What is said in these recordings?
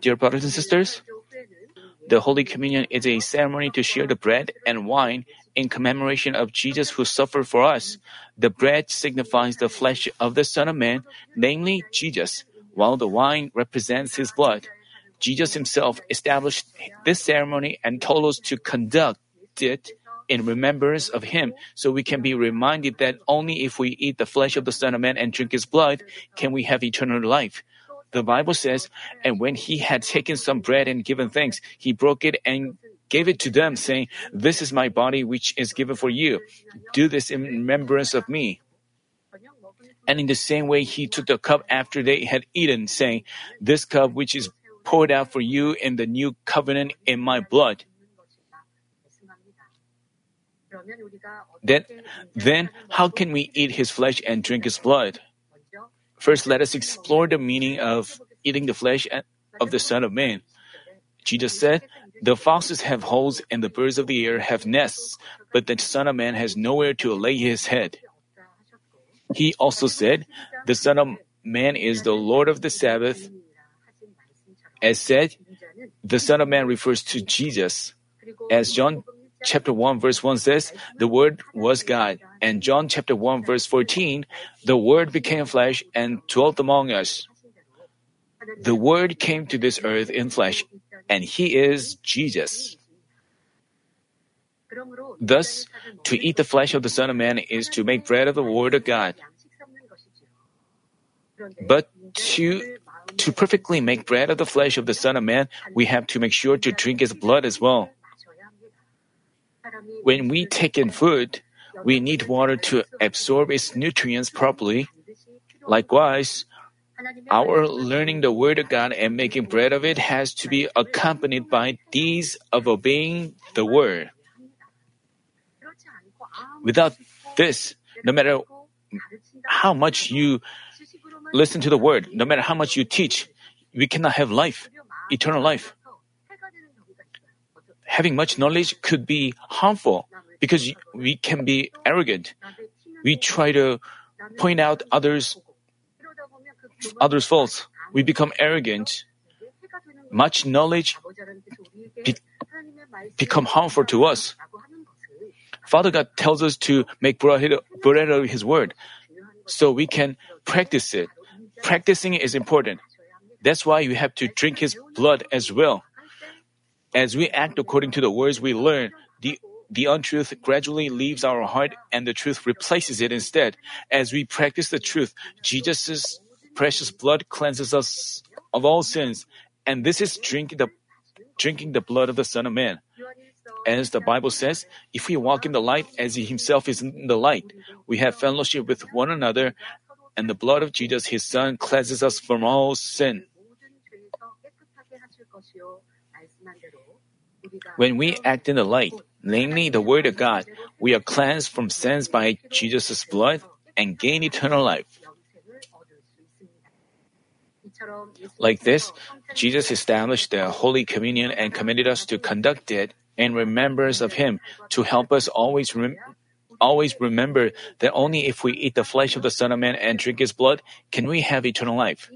Dear brothers and sisters, the Holy Communion is a ceremony to share the bread and wine in commemoration of Jesus who suffered for us. The bread signifies the flesh of the Son of Man, namely Jesus, while the wine represents his blood. Jesus himself established this ceremony and told us to conduct it in remembrance of him, so we can be reminded that only if we eat the flesh of the Son of Man and drink his blood can we have eternal life. The Bible says, And when he had taken some bread and given thanks, he broke it and gave it to them, saying, This is my body which is given for you. Do this in remembrance of me. And in the same way, he took the cup after they had eaten, saying, This cup which is poured out for you in the new covenant in my blood. Then, then how can we eat his flesh and drink his blood? First, let us explore the meaning of eating the flesh of the Son of Man. Jesus said, The foxes have holes and the birds of the air have nests, but the Son of Man has nowhere to lay his head. He also said, The Son of Man is the Lord of the Sabbath. As said, the Son of Man refers to Jesus. As John chapter 1 verse 1 says, the Word was God. And John chapter 1 verse 14, the Word became flesh and dwelt among us. The Word came to this earth in flesh, and He is Jesus. Thus, to eat the flesh of the Son of Man is to make bread of the Word of God. But to to perfectly make bread of the flesh of the Son of Man, we have to make sure to drink His blood as well. When we take in food, we need water to absorb its nutrients properly. Likewise, our learning the Word of God and making bread of it has to be accompanied by deeds of obeying the Word. Without this, no matter how much you listen to the Word, no matter how much you teach, we cannot have life, eternal life. Having much knowledge could be harmful because we can be arrogant. We try to point out others others' faults. We become arrogant. Much knowledge be, become harmful to us. Father God tells us to make of His word, so we can practice it. Practicing is important. That's why you have to drink His blood as well. As we act according to the words we learn, the the untruth gradually leaves our heart and the truth replaces it instead. As we practice the truth, Jesus' precious blood cleanses us of all sins, and this is drinking the drinking the blood of the Son of Man. As the Bible says, if we walk in the light as He Himself is in the light, we have fellowship with one another, and the blood of Jesus, His Son, cleanses us from all sin. When we act in the light, namely the Word of God, we are cleansed from sins by Jesus' blood and gain eternal life. Like this, Jesus established the Holy Communion and commanded us to conduct it in remembrance of Him to help us always rem- always remember that only if we eat the flesh of the Son of Man and drink His blood can we have eternal life.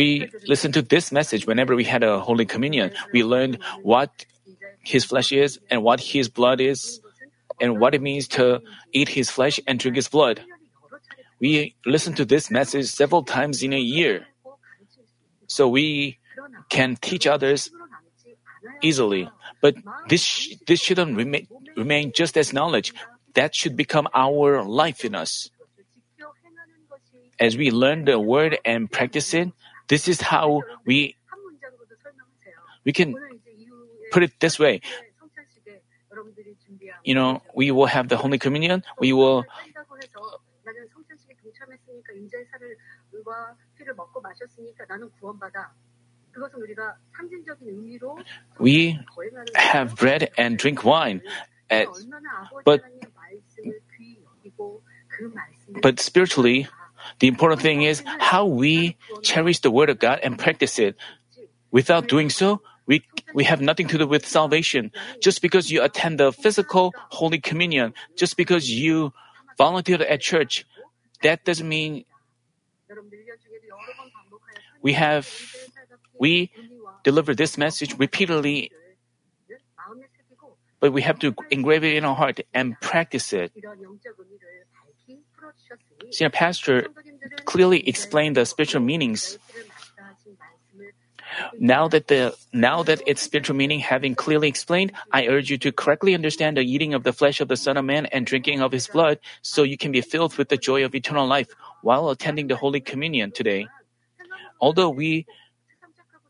We listened to this message whenever we had a Holy Communion. We learned what His flesh is and what His blood is and what it means to eat His flesh and drink His blood. We listen to this message several times in a year. So we can teach others easily. But this, this shouldn't remain, remain just as knowledge. That should become our life in us. As we learn the word and practice it, this is how we we can put it this way. You know, we will have the Holy Communion. We will we have bread and drink wine, but but spiritually, the important thing is how we cherish the Word of God and practice it. Without doing so, we, we have nothing to do with salvation. Just because you attend the physical Holy Communion, just because you volunteer at church, that doesn't mean We have we deliver this message repeatedly, but we have to engrave it in our heart and practice it. Senior Pastor clearly explained the spiritual meanings. Now that the now that its spiritual meaning having clearly explained, I urge you to correctly understand the eating of the flesh of the Son of Man and drinking of his blood, so you can be filled with the joy of eternal life while attending the Holy Communion today. Although we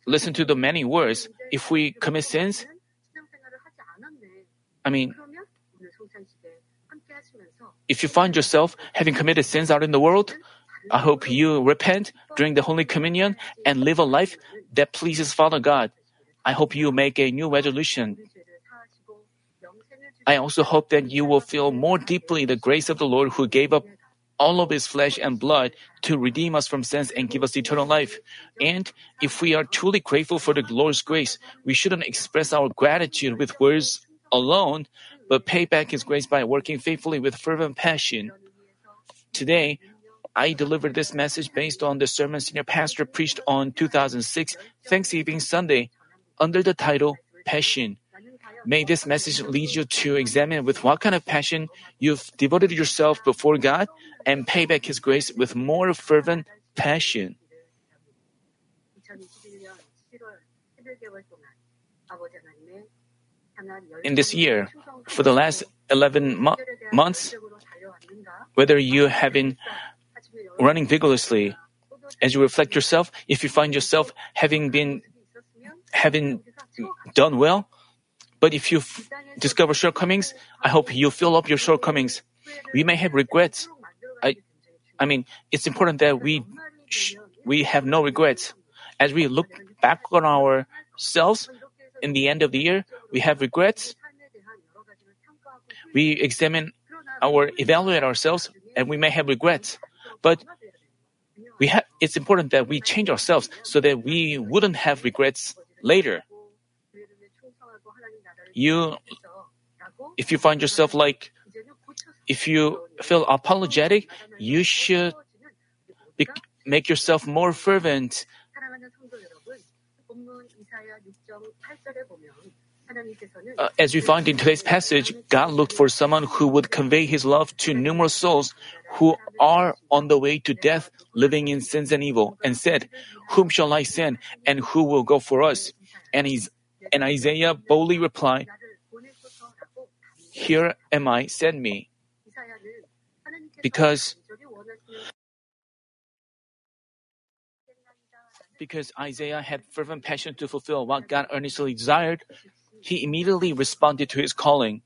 listen to the many words, if we commit sins, I mean, if you find yourself having committed sins out in the world, I hope you repent during the Holy Communion and live a life that pleases Father God. I hope you make a new resolution. I also hope that you will feel more deeply the grace of the Lord who gave up all of his flesh and blood to redeem us from sins and give us eternal life. And if we are truly grateful for the Lord's grace, we shouldn't express our gratitude with words alone, but pay back his grace by working faithfully with fervent passion. Today, I delivered this message based on the sermon senior pastor preached on 2006 Thanksgiving Sunday under the title Passion. May this message lead you to examine with what kind of passion you've devoted yourself before God and pay back His grace with more fervent passion. In this year, for the last 11 mo- months, whether you have been running vigorously, as you reflect yourself, if you find yourself having been having done well, but if you f- discover shortcomings, I hope you fill up your shortcomings. We may have regrets. I, I mean, it's important that we sh- we have no regrets. As we look back on ourselves in the end of the year, we have regrets. We examine our evaluate ourselves, and we may have regrets. But we have, it's important that we change ourselves so that we wouldn't have regrets later. You, if you find yourself like, if you feel apologetic, you should be, make yourself more fervent. Uh, as we find in today's passage, God looked for someone who would convey his love to numerous souls who are on the way to death, living in sins and evil, and said, Whom shall I send, and who will go for us? And, he's, and Isaiah boldly replied, Here am I, send me. Because because Isaiah had fervent passion to fulfill what God earnestly desired, he immediately responded to his calling.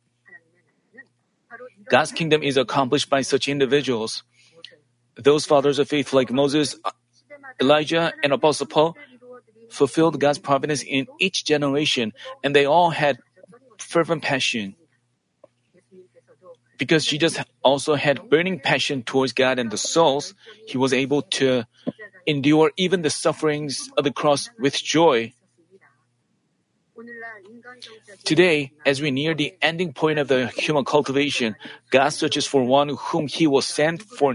God's kingdom is accomplished by such individuals. Those fathers of faith like Moses, Elijah, and Apostle Paul fulfilled God's providence in each generation, and they all had fervent passion. Because Jesus also had burning passion towards God and the souls, he was able to endure even the sufferings of the cross with joy. Today, as we near the ending point of the human cultivation, God searches for one whom He will send for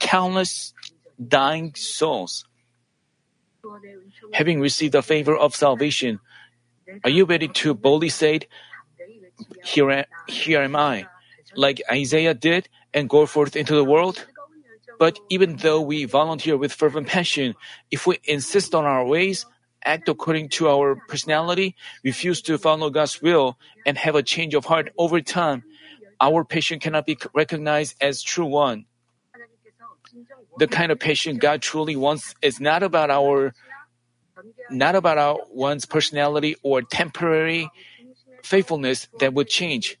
countless dying souls. Having received the favor of salvation, are you ready to boldly say, Here, here am I, like Isaiah did, and go forth into the world? But even though we volunteer with fervent passion, if we insist on our ways, act according to our personality, refuse to follow God's will, and have a change of heart over time, our passion cannot be recognized as true one. The kind of passion God truly wants is not about our not about our one's personality or temporary faithfulness that would change.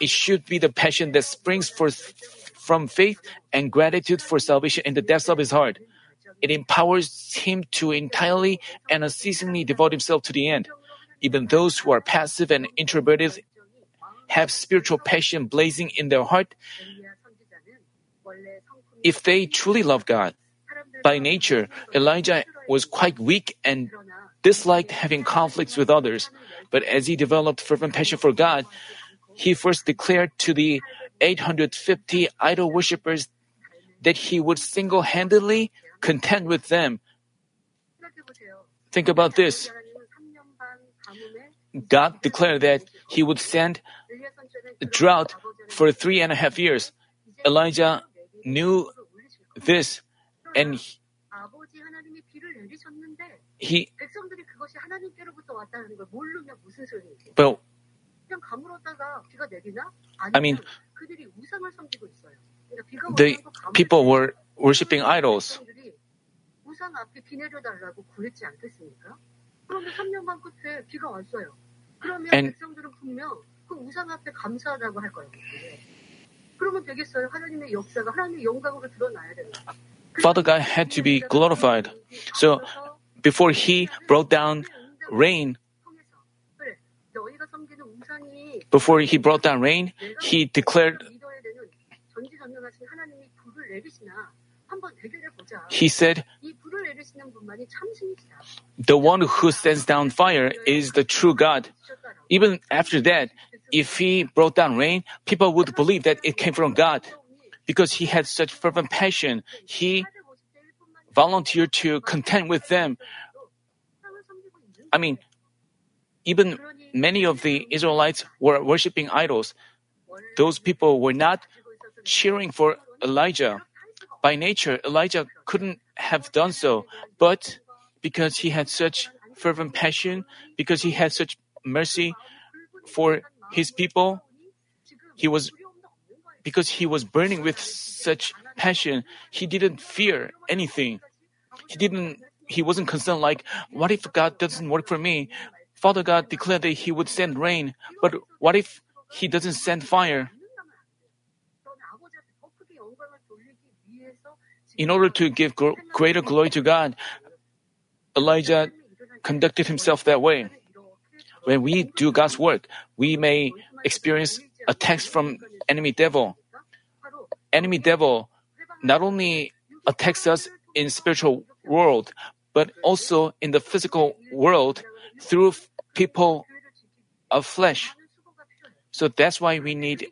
It should be the passion that springs forth from faith and gratitude for salvation in the depths of his heart. It empowers him to entirely and unceasingly devote himself to the end. Even those who are passive and introverted have spiritual passion blazing in their heart if they truly love God. By nature, Elijah was quite weak and disliked having conflicts with others. But as he developed fervent passion for God, he first declared to the 850 idol worshippers that he would single handedly contend with them. Think about this. God declared that he would send drought for three and a half years. Elijah knew this and he, he But. I mean, the people were worshipping idols. And Father God had to be glorified. So before he brought down rain, before he brought down rain, he declared he said, The one who sends down fire is the true God. Even after that, if he brought down rain, people would believe that it came from God. Because he had such fervent passion, he volunteered to contend with them. I mean, even many of the Israelites were worshiping idols. Those people were not cheering for Elijah. By nature, Elijah couldn't have done so, but because he had such fervent passion, because he had such mercy for his people, he was because he was burning with such passion, he didn't fear anything. He didn't he wasn't concerned like, what if God doesn't work for me? Father God declared that he would send rain, but what if he doesn't send fire? In order to give gr- greater glory to God, Elijah conducted himself that way. When we do God's work, we may experience attacks from enemy devil. Enemy devil not only attacks us in spiritual world, but also in the physical world through people of flesh. So that's why we need,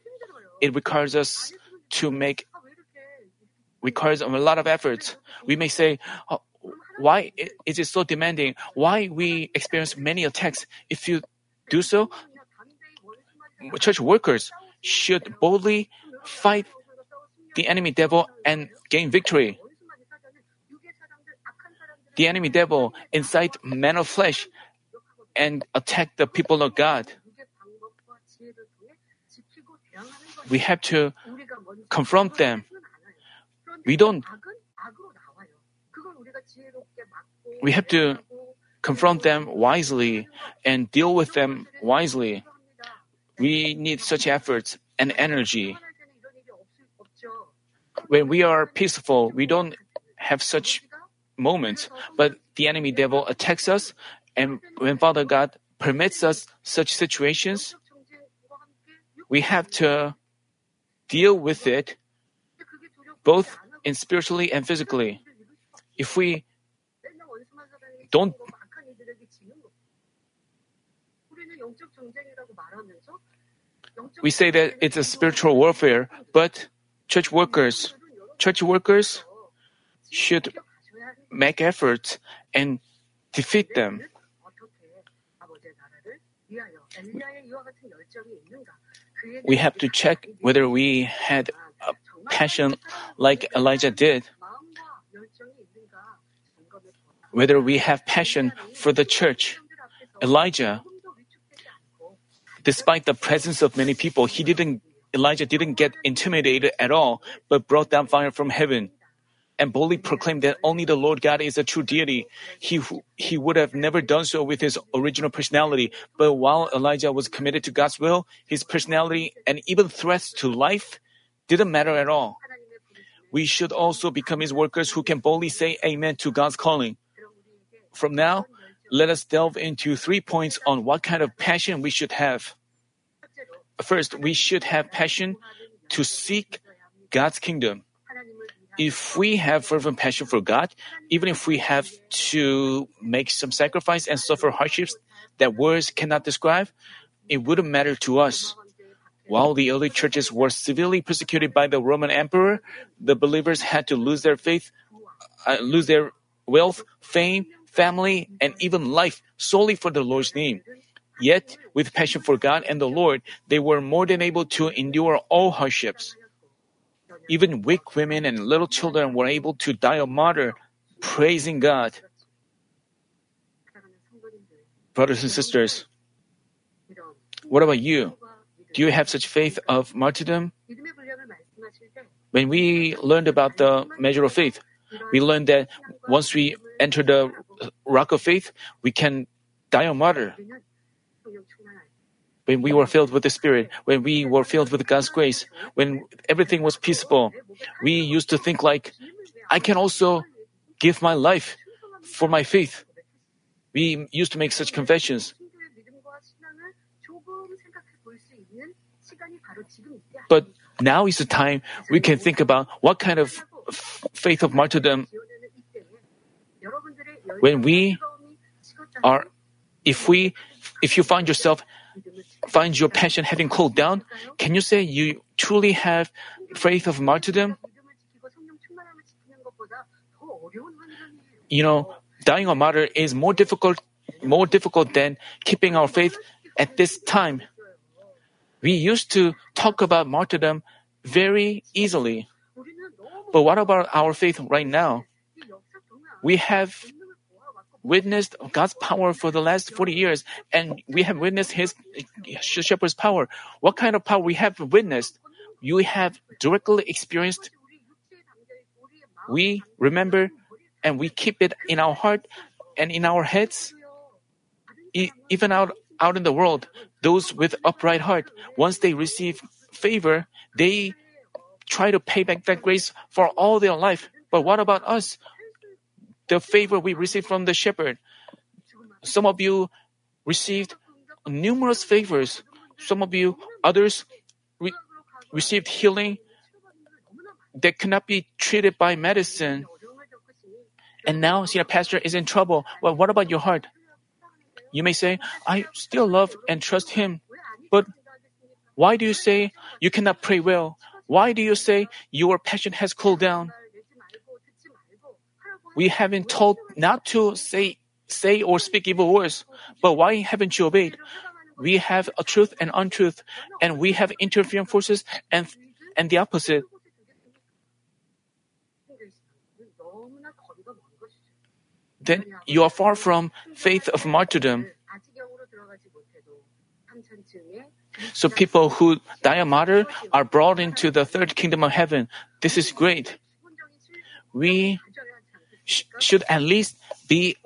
it requires us to make, requires a lot of efforts. We may say, "Oh, why is it so demanding? Why we experience many attacks? If you do so, church workers should boldly fight the enemy devil and gain victory. The enemy devil incite men of flesh and attack the people of God. We have to confront them. We don't- We have to confront them wisely and deal with them wisely. We need such efforts and energy. When we are peaceful, we don't have such moments, but the enemy devil attacks us, and when Father God permits us such situations, we have to deal with it both in spiritually and physically. If we don't we say that it's a spiritual warfare, but church workers, church workers should make efforts and defeat them. We have to check whether we had passion like Elijah did, whether we have passion for the church. Elijah, despite the presence of many people, he didn't Elijah didn't get intimidated at all, but brought down fire from heaven and boldly proclaimed that only the Lord God is a true deity. He, he would have never done so with his original personality, but while Elijah was committed to God's will, his personality and even threats to life didn't matter at all. We should also become his workers who can boldly say amen to God's calling. From now, let us delve into three points on what kind of passion we should have. First, we should have passion to seek God's kingdom. If we have fervent passion for God, even if we have to make some sacrifice and suffer hardships that words cannot describe, it wouldn't matter to us. While the early churches were severely persecuted by the Roman emperor, the believers had to lose their faith uh, lose their wealth, fame, family, and even life solely for the Lord's name. Yet, with passion for God and the Lord, they were more than able to endure all hardships. Even weak women and little children were able to die a martyr, praising God. Brothers and sisters, what about you? Do you have such faith of martyrdom? When we learned about the measure of faith, we learned that once we enter the rock of faith, we can die a martyr. When we were filled with the Spirit, when we were filled with God's grace, when everything was peaceful, we used to think like, I can also give my life for my faith. We used to make such confessions. But now is the time we can think about what kind of faith of martyrdom when we are if we if you find yourself find your passion having cooled down can you say you truly have faith of martyrdom? You know dying a martyr is more difficult more difficult than keeping our faith at this time we used to talk about martyrdom very easily. But what about our faith right now? We have witnessed God's power for the last 40 years and we have witnessed his shepherd's power. What kind of power we have witnessed? You have directly experienced. We remember and we keep it in our heart and in our heads. even out, out in the world, those with upright heart, once they receive favor, they try to pay back that grace for all their life. But what about us? The favor we received from the shepherd. Some of you received numerous favors. Some of you, others, re- received healing that cannot be treated by medicine. And now senior pastor is in trouble. Well, what about your heart? You may say, I still love and trust him. But why do you say you cannot pray well? Why do you say your passion has cooled down? We haven't told not to say say or speak evil words, but why haven't you obeyed? We have a truth and untruth, and we have interfering forces and and the opposite. Then you are far from faith of martyrdom. So people who die a martyr are brought into the third kingdom of heaven. This is great. We sh- should at least be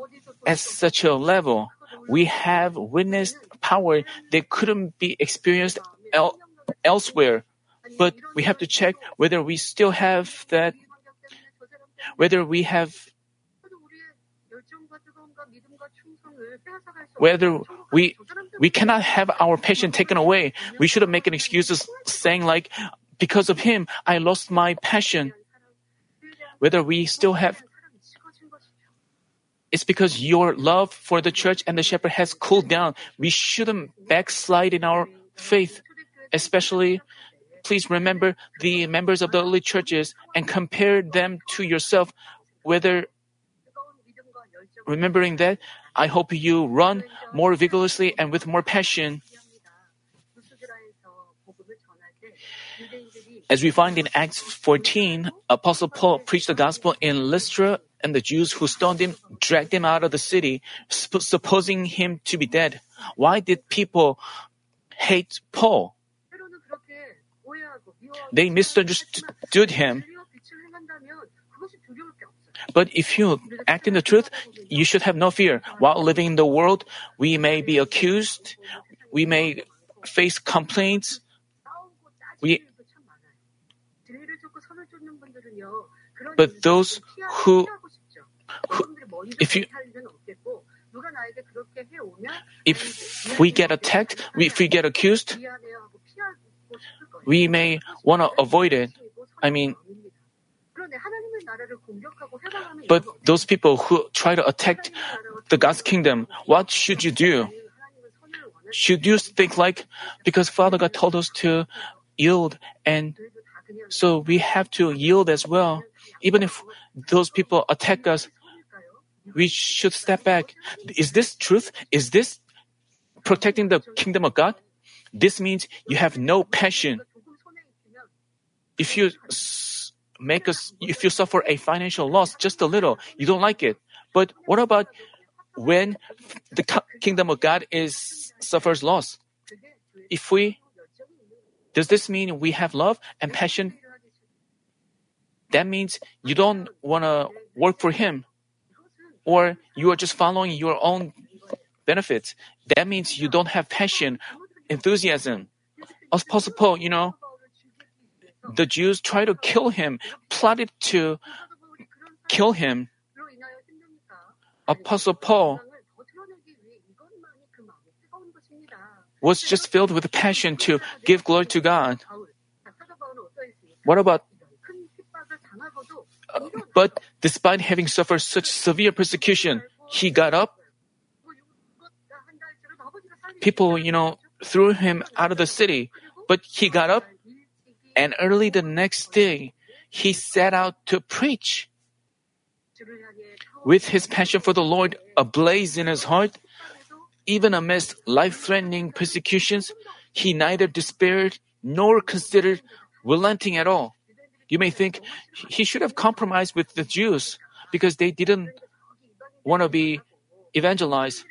at such a level. We have witnessed power that couldn't be experienced el- elsewhere. But we have to check whether we still have that, whether we have whether we we cannot have our passion taken away. We shouldn't make an excuses saying like, because of him, I lost my passion. Whether we still have it's because your love for the church and the shepherd has cooled down. We shouldn't backslide in our faith. Especially, please remember the members of the early churches and compare them to yourself, whether remembering that, I hope you run more vigorously and with more passion. As we find in Acts 14, Apostle Paul preached the gospel in Lystra, and the Jews who stoned him dragged him out of the city, supposing him to be dead. Why did people hate Paul? They misunderstood him. But if you act in the truth, you should have no fear. While living in the world, we may be accused, we may face complaints. We, but those who, who if you if we get attacked, if we get accused, we may want to avoid it. I mean, but those people who try to attack the God's kingdom, what should you do? Should you think like, because Father God told us to yield and so we have to yield as well. Even if those people attack us, we should step back. Is this truth? Is this protecting the kingdom of God? This means you have no passion. If you make us, if you suffer a financial loss just a little, you don't like it. But what about when the kingdom of God is suffers loss? If we, does this mean we have love and passion? That means you don't want to work for Him, or you are just following your own benefits. That means you don't have passion, enthusiasm. Apostle Paul, you know, the Jews tried to kill him, plotted to kill him. Apostle Paul was just filled with passion to give glory to God. What about but despite having suffered such severe persecution, he got up. People, you know, threw him out of the city, but he got up and early the next day, he set out to preach. With his passion for the Lord ablaze in his heart, even amidst life threatening persecutions, he neither despaired nor considered relenting at all. You may think he should have compromised with the Jews because they didn't want to be evangelized.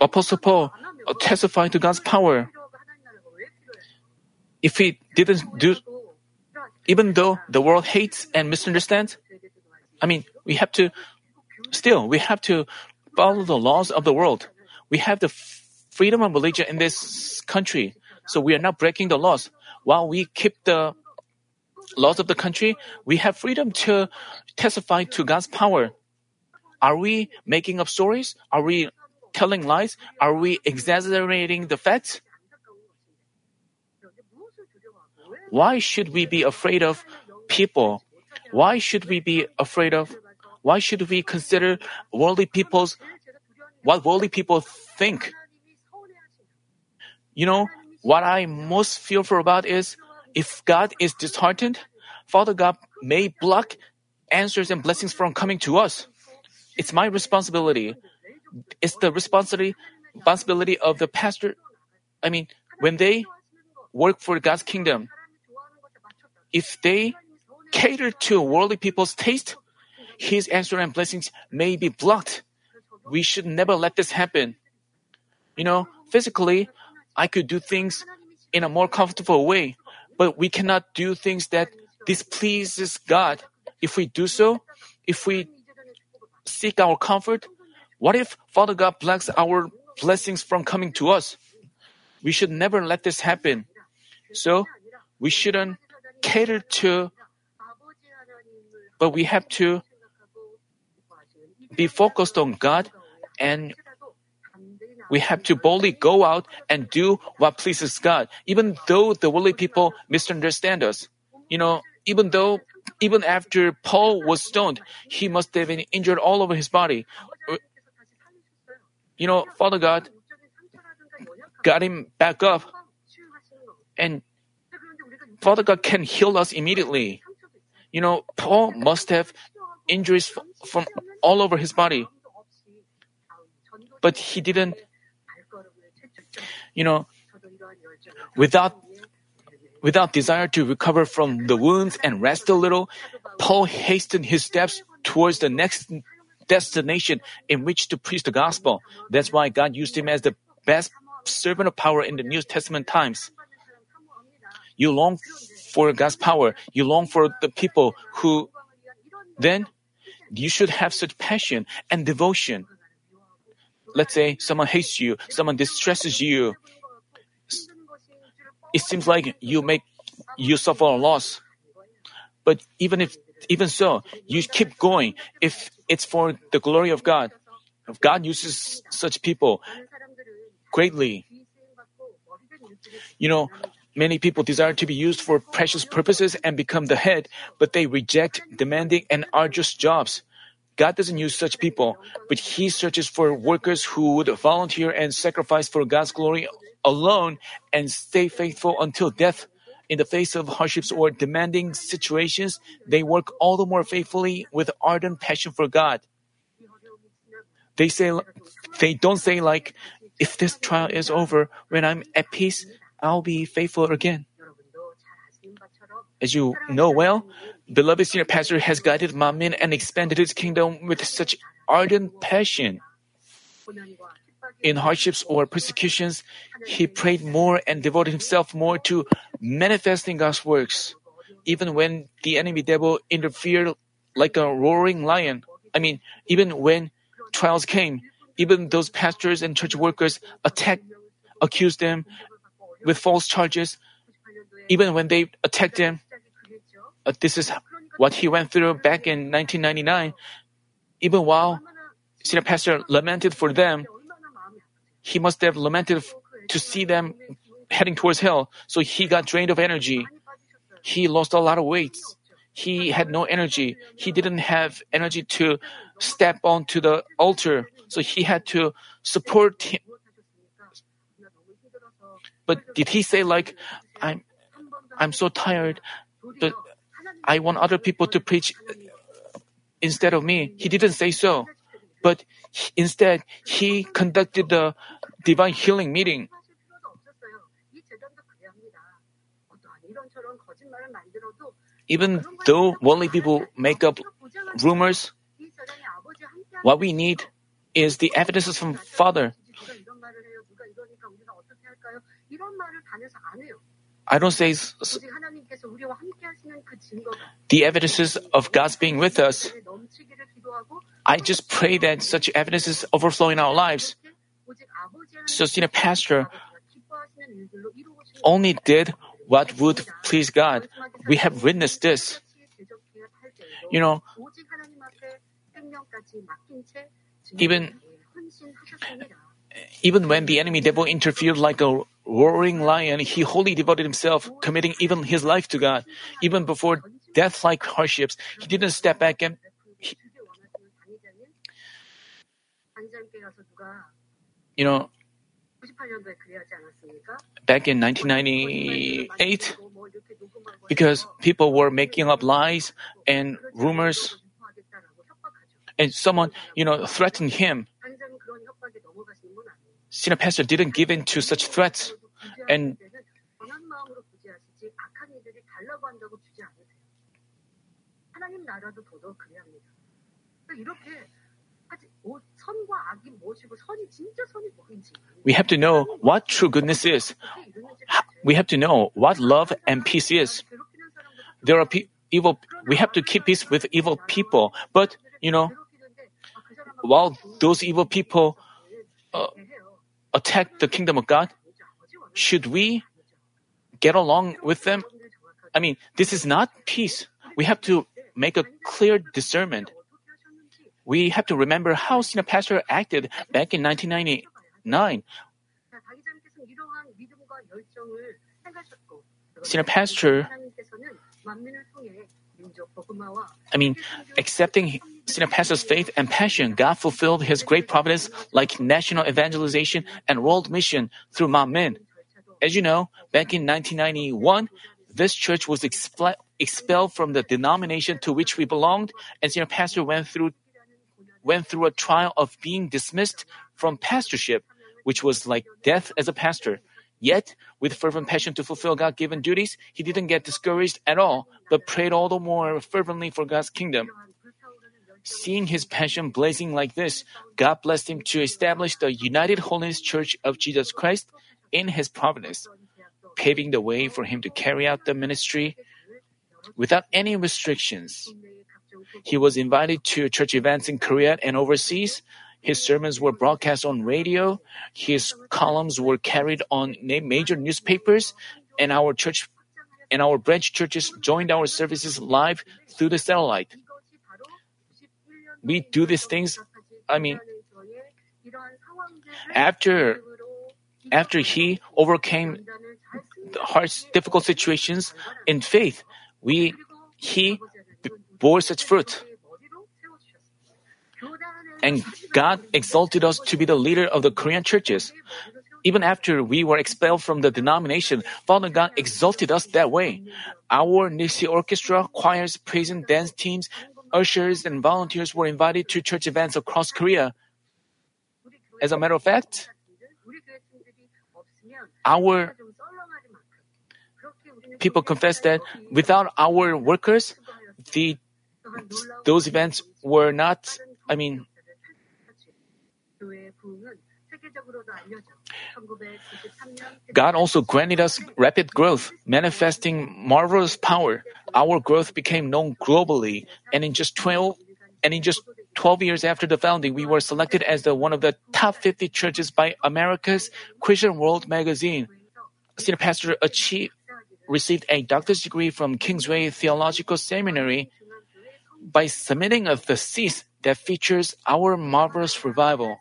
Apostle Paul testified to God's power. If he didn't do, even though the world hates and misunderstands, I mean, we have to, still, we have to follow the laws of the world. We have the freedom of religion in this country, so we are not breaking the laws. While we keep the laws of the country, we have freedom to testify to God's power. Are we making up stories? Are we telling lies? Are we exaggerating the facts? Why should we be afraid of people? Why should we be afraid of? Why should we consider worldly people's what worldly people think? You know, what I most fearful about is if God is disheartened, Father God may block answers and blessings from coming to us. It's my responsibility. It's the responsibility responsibility of the pastor. I mean, when they work for God's kingdom, if they cater to worldly people's taste, His answer and blessings may be blocked. We should never let this happen. You know, physically, I could do things in a more comfortable way, but we cannot do things that displeases God. If we do so, if we seek our comfort, what if Father God blocks our blessings from coming to us? We should never let this happen. So, we shouldn't cater to, but we have to be focused on God and we have to boldly go out and do what pleases God, even though the worldly people misunderstand us. You know, even though, even after Paul was stoned, he must have been injured all over his body. You know, Father God got him back up, and Father God can heal us immediately. You know, Paul must have injuries from all over his body, but he didn't you know, without without desire to recover from the wounds and rest a little, Paul hastened his steps towards the next destination in which to preach the gospel. That's why God used him as the best servant of power in the New Testament times. You long for God's power. You long for the people who then you should have such passion and devotion. Let's say someone hates you, someone distresses you. It seems like you make you suffer a loss. But even if even so, you keep going if it's for the glory of God. If God uses such people greatly. You know, many people desire to be used for precious purposes and become the head, but they reject demanding and arduous jobs. God doesn't use such people, but He searches for workers who would volunteer and sacrifice for God's glory alone and stay faithful until death. In the face of hardships or demanding situations, they work all the more faithfully with ardent passion for God. They say, they don't say like, if this trial is over, when I'm at peace, I'll be faithful again. As you know well, beloved senior pastor has guided Manmin and expanded his kingdom with such ardent passion. In hardships or persecutions, he prayed more and devoted himself more to manifesting God's works. Even when the enemy devil interfered like a roaring lion, I mean, even when trials came, even those pastors and church workers attacked, accused them with false charges, even when they attacked him, uh, this is what he went through back in 1999. Even while senior pastor lamented for them, he must have lamented to see them heading towards hell. So he got drained of energy. He lost a lot of weight. He had no energy. He didn't have energy to step onto the altar. So he had to support him. But did he say like, I'm, I'm so tired, but I want other people to preach instead of me? He didn't say so. But instead, he conducted the divine healing meeting. Even though worldly people make up rumors, what we need is the evidences from Father. I don't say the evidences of God's being with us. I just pray that such evidences overflow in our lives. So, senior pastor only did what would please God. We have witnessed this. You know, even even when the enemy devil interfered like a roaring lion, he wholly devoted himself, committing even his life to God. Even before death-like hardships, he didn't step back and you know, back in 1998, because people were making up lies and rumors, and someone, you know, threatened him. Senior pastor didn't give in to such threats, and we have to know what true goodness is. We have to know what love and peace is. There are pe- evil. We have to keep peace with evil people, but you know, while those evil people uh, attack the kingdom of God, should we get along with them? I mean, this is not peace. We have to make a clear discernment. We have to remember how senior pastor acted back in 1999. Senior pastor, I mean, accepting senior pastor's faith and passion, God fulfilled his great providence like national evangelization and world mission through Manmin. As you know, back in 1991, this church was expelled from the denomination to which we belonged, and senior pastor went through went through a trial of being dismissed from pastorship, which was like death as a pastor. Yet, with fervent passion to fulfill God given duties, he didn't get discouraged at all, but prayed all the more fervently for God's kingdom. Seeing his passion blazing like this, God blessed him to establish the United Holiness Church of Jesus Christ in his providence, paving the way for him to carry out the ministry without any restrictions. He was invited to church events in Korea and overseas. His sermons were broadcast on radio. His columns were carried on major newspapers, and our church and our branch churches joined our services live through the satellite. We do these things. I mean, after after he overcame the hard, difficult situations in faith, we he bore such fruit. And God exalted us to be the leader of the Korean churches. Even after we were expelled from the denomination, Father God exalted us that way. Our Nissi orchestra, choirs, praise and dance teams, ushers, and volunteers were invited to church events across Korea. As a matter of fact, our people confess that without our workers, the those events were not. I mean, God also granted us rapid growth, manifesting marvelous power. Our growth became known globally, and in just 12 and in just 12 years after the founding, we were selected as the one of the top 50 churches by America's Christian World magazine. Senior pastor achieved, received a doctor's degree from Kingsway Theological Seminary by submitting a thesis that features our marvelous revival.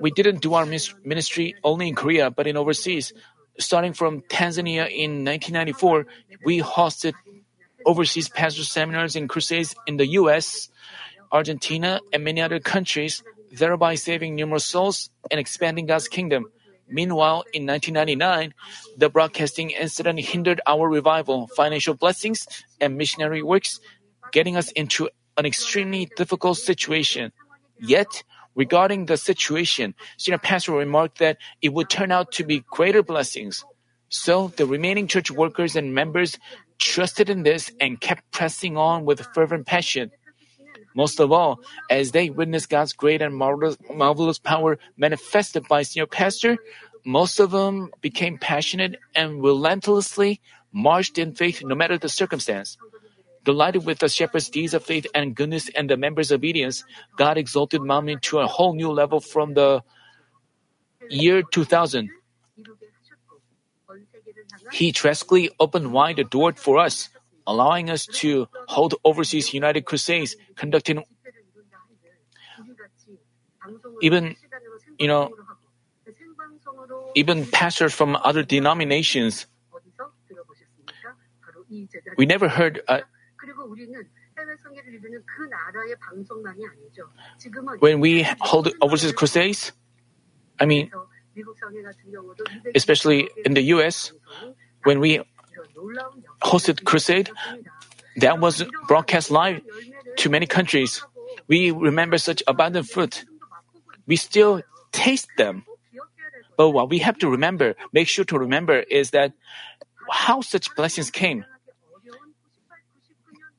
We didn't do our ministry only in Korea, but in overseas. Starting from Tanzania in 1994, we hosted overseas pastor seminars and crusades in the U.S., Argentina, and many other countries, thereby saving numerous souls and expanding God's kingdom. Meanwhile, in 1999, the broadcasting incident hindered our revival, financial blessings, and missionary works, getting us into an extremely difficult situation. Yet, regarding the situation, senior pastor remarked that it would turn out to be greater blessings. So, the remaining church workers and members trusted in this and kept pressing on with fervent passion. Most of all, as they witnessed God's great and marvelous, marvelous power manifested by senior pastor, most of them became passionate and relentlessly marched in faith no matter the circumstance. Delighted with the shepherd's deeds of faith and goodness and the members' obedience, God exalted Manmin to a whole new level from the year 2000. He drastically opened wide the door for us, allowing us to hold overseas United Crusades, conducting even, you know, even pastors from other denominations. We never heard. Uh, when we hold overseas crusades, I mean, especially in the U.S., when we hosted crusade, that was broadcast live to many countries. We remember such abundant fruit. We still taste them. But what we have to remember, make sure to remember, is that how such blessings came.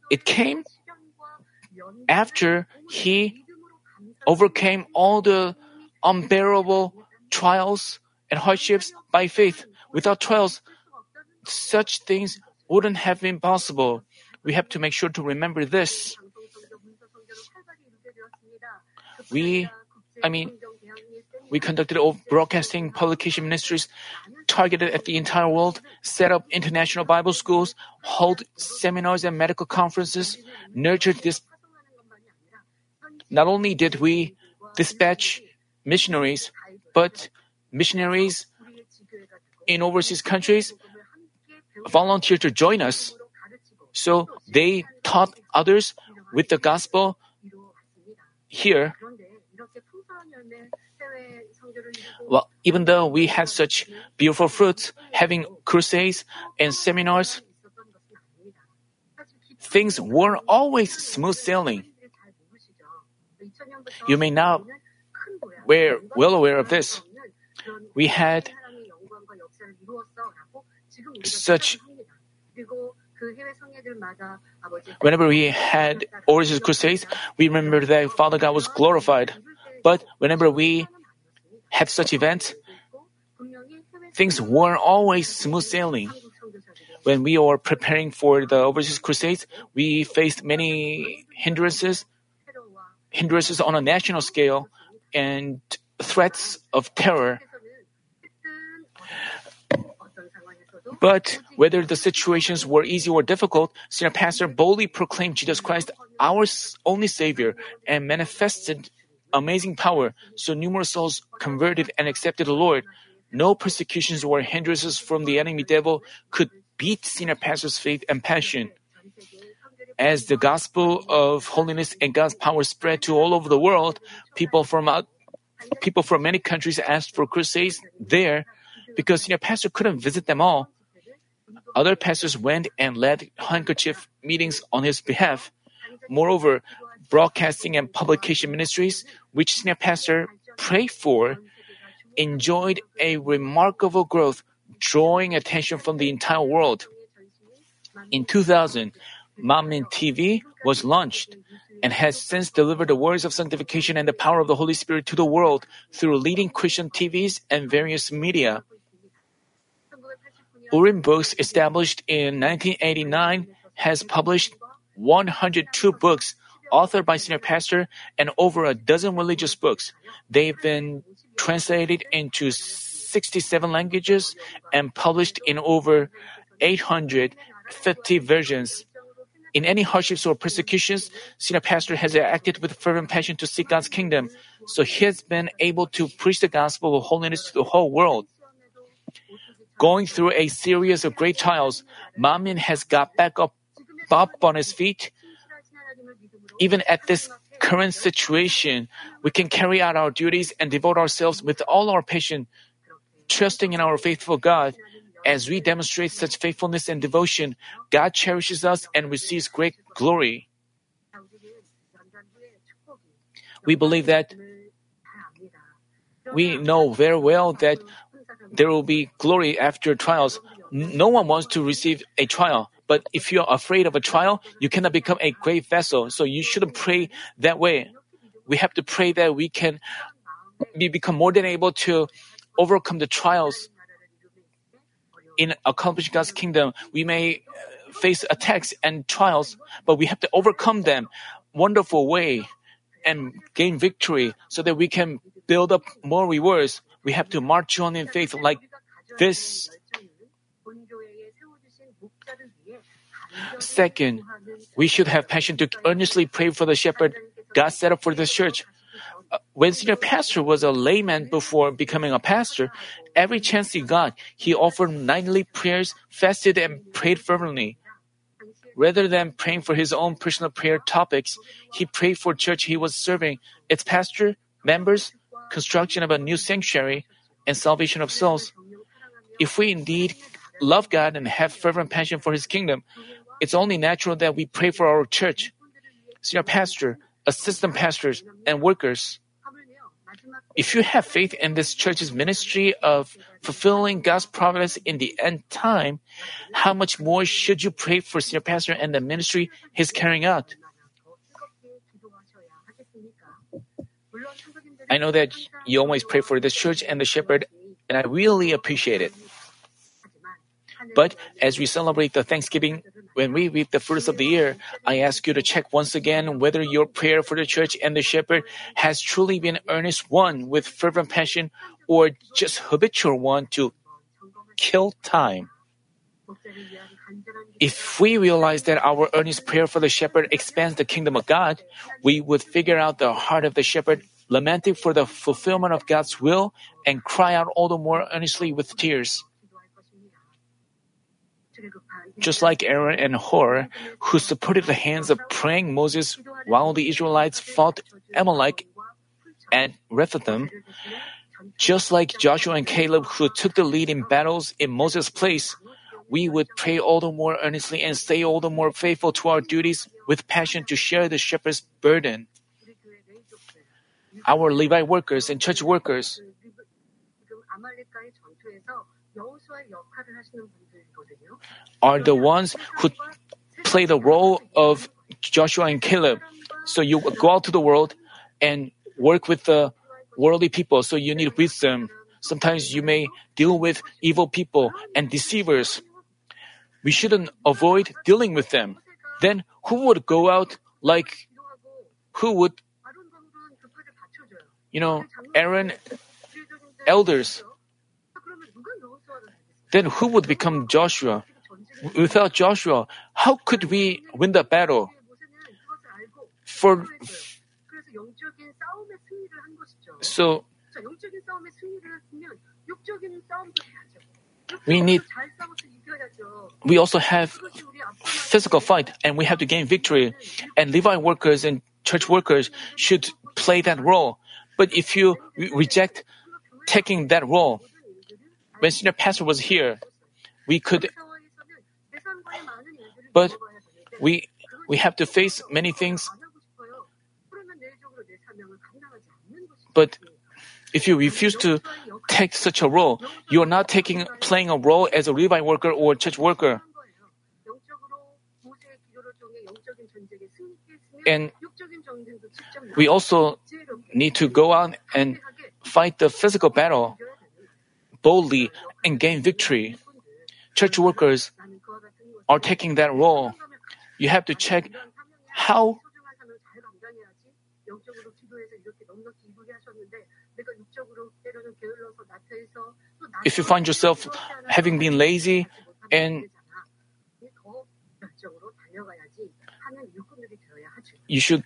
It came after he overcame all the unbearable trials and hardships by faith. Without trials, such things wouldn't have been possible. We have to make sure to remember this. We, I mean, we conducted broadcasting publication ministries targeted at the entire world, set up international Bible schools, hold seminars and medical conferences, nurtured this. Not only did we dispatch missionaries, but missionaries in overseas countries volunteered to join us. So they taught others with the gospel here. Well, even though we had such beautiful fruits, having crusades and seminars, things weren't always smooth sailing. You may now we're well aware of this. We had such Whenever we had overseas crusades, we remember that Father God was glorified. But whenever we have such events, things weren't always smooth sailing. When we were preparing for the overseas crusades, we faced many hindrances, hindrances on a national scale, and threats of terror. But whether the situations were easy or difficult, Senior Pastor boldly proclaimed Jesus Christ our only Savior and manifested amazing power, so numerous souls converted and accepted the Lord. No persecutions or hindrances from the enemy devil could beat Senior Pastor's faith and passion. As the gospel of holiness and God's power spread to all over the world, people from out, people from many countries asked for crusades there because senior pastor couldn't visit them all. Other pastors went and led handkerchief meetings on his behalf. Moreover, broadcasting and publication ministries, which senior pastor prayed for, enjoyed a remarkable growth, drawing attention from the entire world. In 2000, Manmin TV was launched and has since delivered the words of sanctification and the power of the Holy Spirit to the world through leading Christian TVs and various media. Urim Books, established in 1989, has published 102 books authored by senior pastor and over a dozen religious books. They've been translated into 67 languages and published in over 850 versions. In any hardships or persecutions, senior pastor has acted with fervent passion to seek God's kingdom, so he has been able to preach the gospel of holiness to the whole world. Going through a series of great trials, Manmin has got back up, up on his feet. Even at this current situation, we can carry out our duties and devote ourselves with all our passion, trusting in our faithful God. As we demonstrate such faithfulness and devotion, God cherishes us and receives great glory. We believe that we know very well that there will be glory after trials. No one wants to receive a trial, but if you are afraid of a trial, you cannot become a great vessel. So you shouldn't pray that way. We have to pray that we can be, become more than able to overcome the trials in accomplishing God's kingdom. We may uh, face attacks and trials, but we have to overcome them wonderful way and gain victory so that we can build up more rewards. We have to march on in faith like this. Second, we should have passion to earnestly pray for the shepherd God set up for this church. Uh, when senior pastor was a layman before becoming a pastor, every chance he got, he offered nightly prayers, fasted, and prayed fervently. Rather than praying for his own personal prayer topics, he prayed for church he was serving, its pastor, members, construction of a new sanctuary, and salvation of souls. If we indeed love God and have fervent passion for His kingdom, it's only natural that we pray for our church, senior pastor, assistant pastors, and workers. If you have faith in this church's ministry of fulfilling God's providence in the end time, how much more should you pray for senior pastor and the ministry he's carrying out? I know that you always pray for this church and the shepherd, and I really appreciate it. But as we celebrate the Thanksgiving, when we reap the fruits of the year, I ask you to check once again whether your prayer for the church and the shepherd has truly been earnest one with fervent passion or just habitual one to kill time. If we realize that our earnest prayer for the shepherd expands the kingdom of God, we would figure out the heart of the shepherd, lamenting for the fulfillment of God's will, and cry out all the more earnestly with tears. Just like Aaron and Hur, who supported the hands of praying Moses while the Israelites fought Amalek and Rephidim, just like Joshua and Caleb who took the lead in battles in Moses' place, we would pray all the more earnestly and stay all the more faithful to our duties with passion to share the shepherd's burden. Our Levite workers and church workers are the ones who play the role of Joshua and Caleb. So you go out to the world and work with the worldly people. So you need wisdom. Sometimes you may deal with evil people and deceivers. We shouldn't avoid dealing with them. Then who would go out like, who would, you know, Aaron, elders. Then who would become Joshua? Without Joshua, how could we win the battle? For so we need we also have physical fight and we have to gain victory and Levite workers and church workers should play that role. But if you re- reject taking that role, when senior pastor was here, we could, but we we have to face many things. But if you refuse to take such a role, you are not taking playing a role as a Levite worker or church worker. And we also need to go out and fight the physical battle boldly and gain victory. Church workers are taking that role. You have to check how if you find yourself having been lazy and you should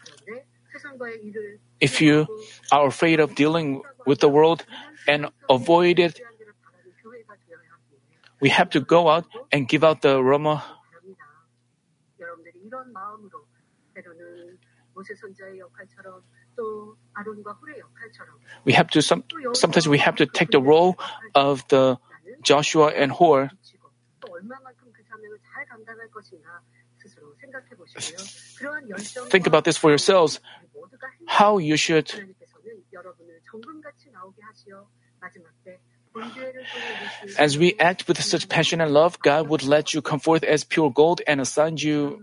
if you are afraid of dealing with the world and avoid it we have to go out and give out the aroma we have to some, sometimes we have to take the role of the Joshua and Hur. Think about this for yourselves. How you should as we act with such passion and love, God would let you come forth as pure gold and assign you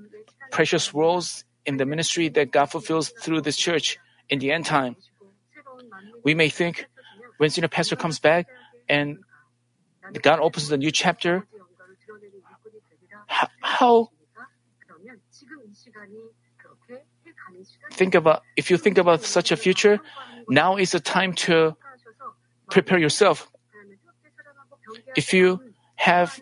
precious roles in the ministry that God fulfills through this church in the end time. We may think when senior pastor comes back and God opens the new chapter, how think about if you think about such a future, now is the time to prepare yourself. If you have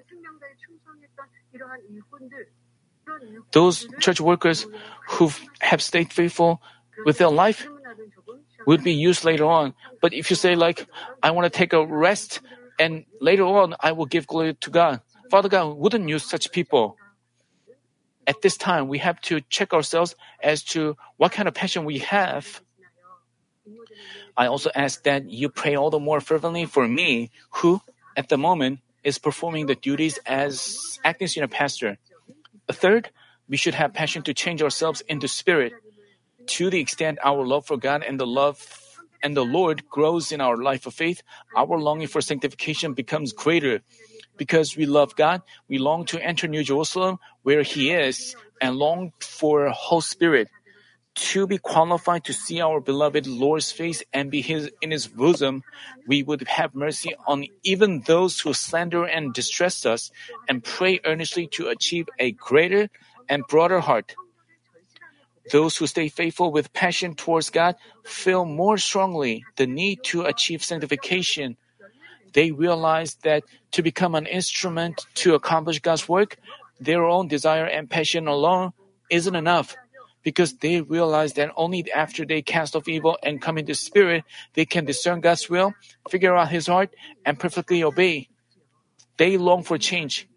those church workers who have stayed faithful with their life will be used later on. But if you say like, I want to take a rest and later on I will give glory to God, Father God wouldn't use such people. At this time, we have to check ourselves as to what kind of passion we have. I also ask that you pray all the more fervently for me, who, at the moment, is performing the duties as acting senior pastor. Third, we should have passion to change ourselves into spirit. To the extent our love for God and the love and the Lord grows in our life of faith, our longing for sanctification becomes greater. Because we love God, we long to enter New Jerusalem where He is and long for whole spirit. To be qualified to see our beloved Lord's face and be his, in His bosom, we would have mercy on even those who slander and distress us, and pray earnestly to achieve a greater and broader heart. Those who stay faithful with passion towards God feel more strongly the need to achieve sanctification. They realize that to become an instrument to accomplish God's work, their own desire and passion alone isn't enough. Because they realize that only after they cast off evil and come into spirit, they can discern God's will, figure out His heart, and perfectly obey. They long for change.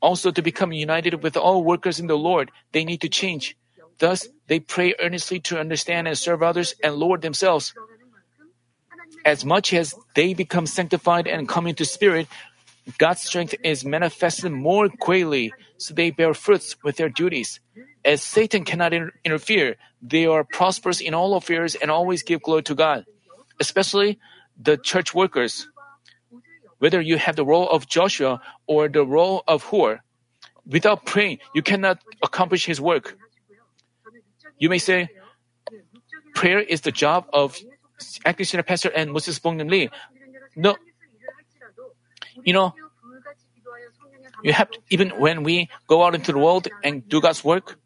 Also, to become united with all workers in the Lord, they need to change. Thus, they pray earnestly to understand and serve others and Lord themselves. As much as they become sanctified and come into spirit, God's strength is manifested more greatly, so they bear fruits with their duties. As Satan cannot inter- interfere, they are prosperous in all affairs and always give glory to God, especially the church workers. Whether you have the role of Joshua or the role of Hur, without praying, you cannot accomplish his work. You may say, prayer is the job of acting senior pastor and Moses Bongnim Lee. No, you know, you have to, even when we go out into the world and do God's work,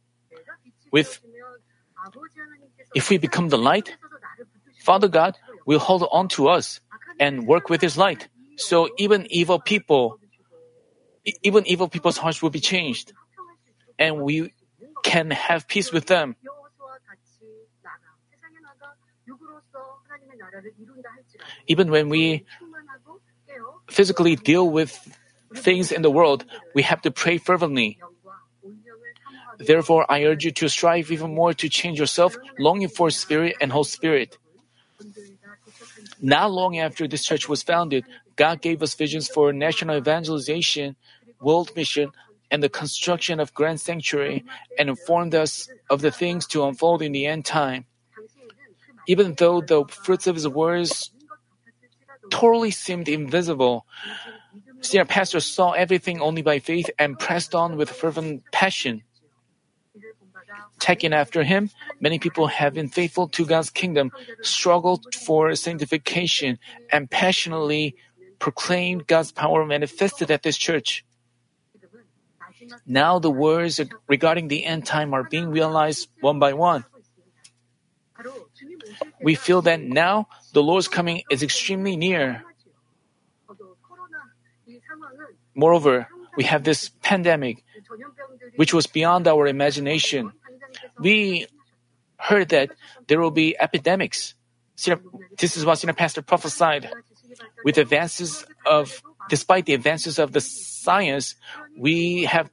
with if we become the light, Father God will hold on to us and work with His light. So even evil people, even evil people's hearts will be changed, and we can have peace with them. Even when we physically deal with things in the world, we have to pray fervently. Therefore, I urge you to strive even more to change yourself, longing for Spirit and Holy Spirit. Not long after this church was founded, God gave us visions for national evangelization, world mission, and the construction of grand sanctuary, and informed us of the things to unfold in the end time. Even though the fruits of his words totally seemed invisible, senior pastor saw everything only by faith and pressed on with fervent passion. Taking after him, many people have been faithful to God's kingdom, struggled for sanctification, and passionately proclaimed God's power manifested at this church. Now the words regarding the end time are being realized one by one. We feel that now the Lord's coming is extremely near. Moreover, we have this pandemic, which was beyond our imagination. We heard that there will be epidemics. This is what Senior Pastor prophesied. With advances of, despite the advances of the science, we have,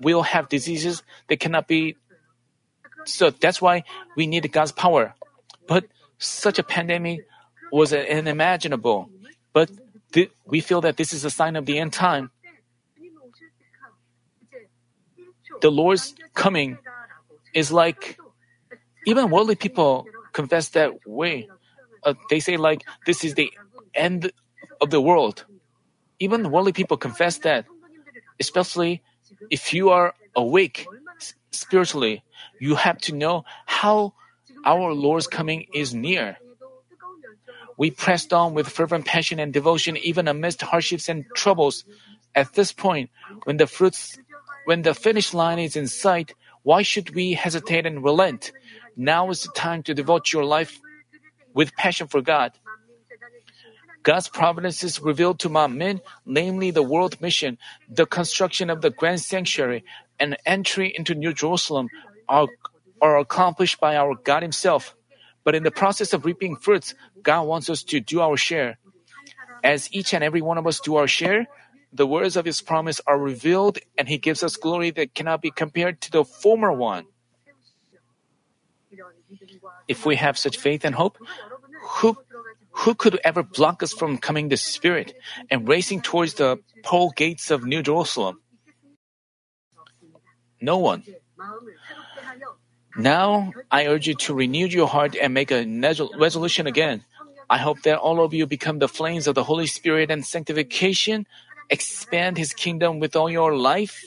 will have diseases that cannot be. So that's why we need God's power. But such a pandemic was unimaginable. But th- we feel that this is a sign of the end time. The Lord's coming is like even worldly people confess that way. Uh, they say like this is the end of the world. Even worldly people confess that, especially if you are awake spiritually, you have to know how our Lord's coming is near. We pressed on with fervent passion and devotion even amidst hardships and troubles. At this point, when the fruits, when the finish line is in sight, why should we hesitate and relent? Now is the time to devote your life with passion for God. God's providences revealed to Manmin, namely the world mission, the construction of the grand sanctuary, and entry into New Jerusalem, are, are accomplished by our God Himself. But in the process of reaping fruits, God wants us to do our share. As each and every one of us do our share, the words of His promise are revealed, and He gives us glory that cannot be compared to the former one. If we have such faith and hope, who, who could ever block us from coming to Spirit and racing towards the pearl gates of New Jerusalem? No one. Now, I urge you to renew your heart and make a resolution again. I hope that all of you become the flames of the Holy Spirit and sanctification, expand His kingdom with all your life,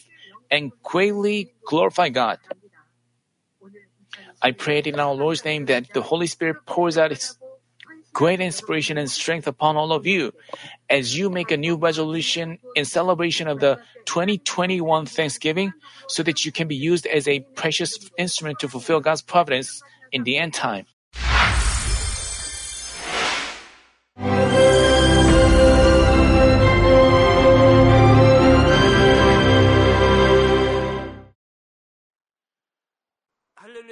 and greatly glorify God. I pray prayed in our Lord's name that the Holy Spirit pours out His great inspiration and strength upon all of you as you make a new resolution in celebration of the 2021 Thanksgiving so that you can be used as a precious instrument to fulfill God's providence in the end time.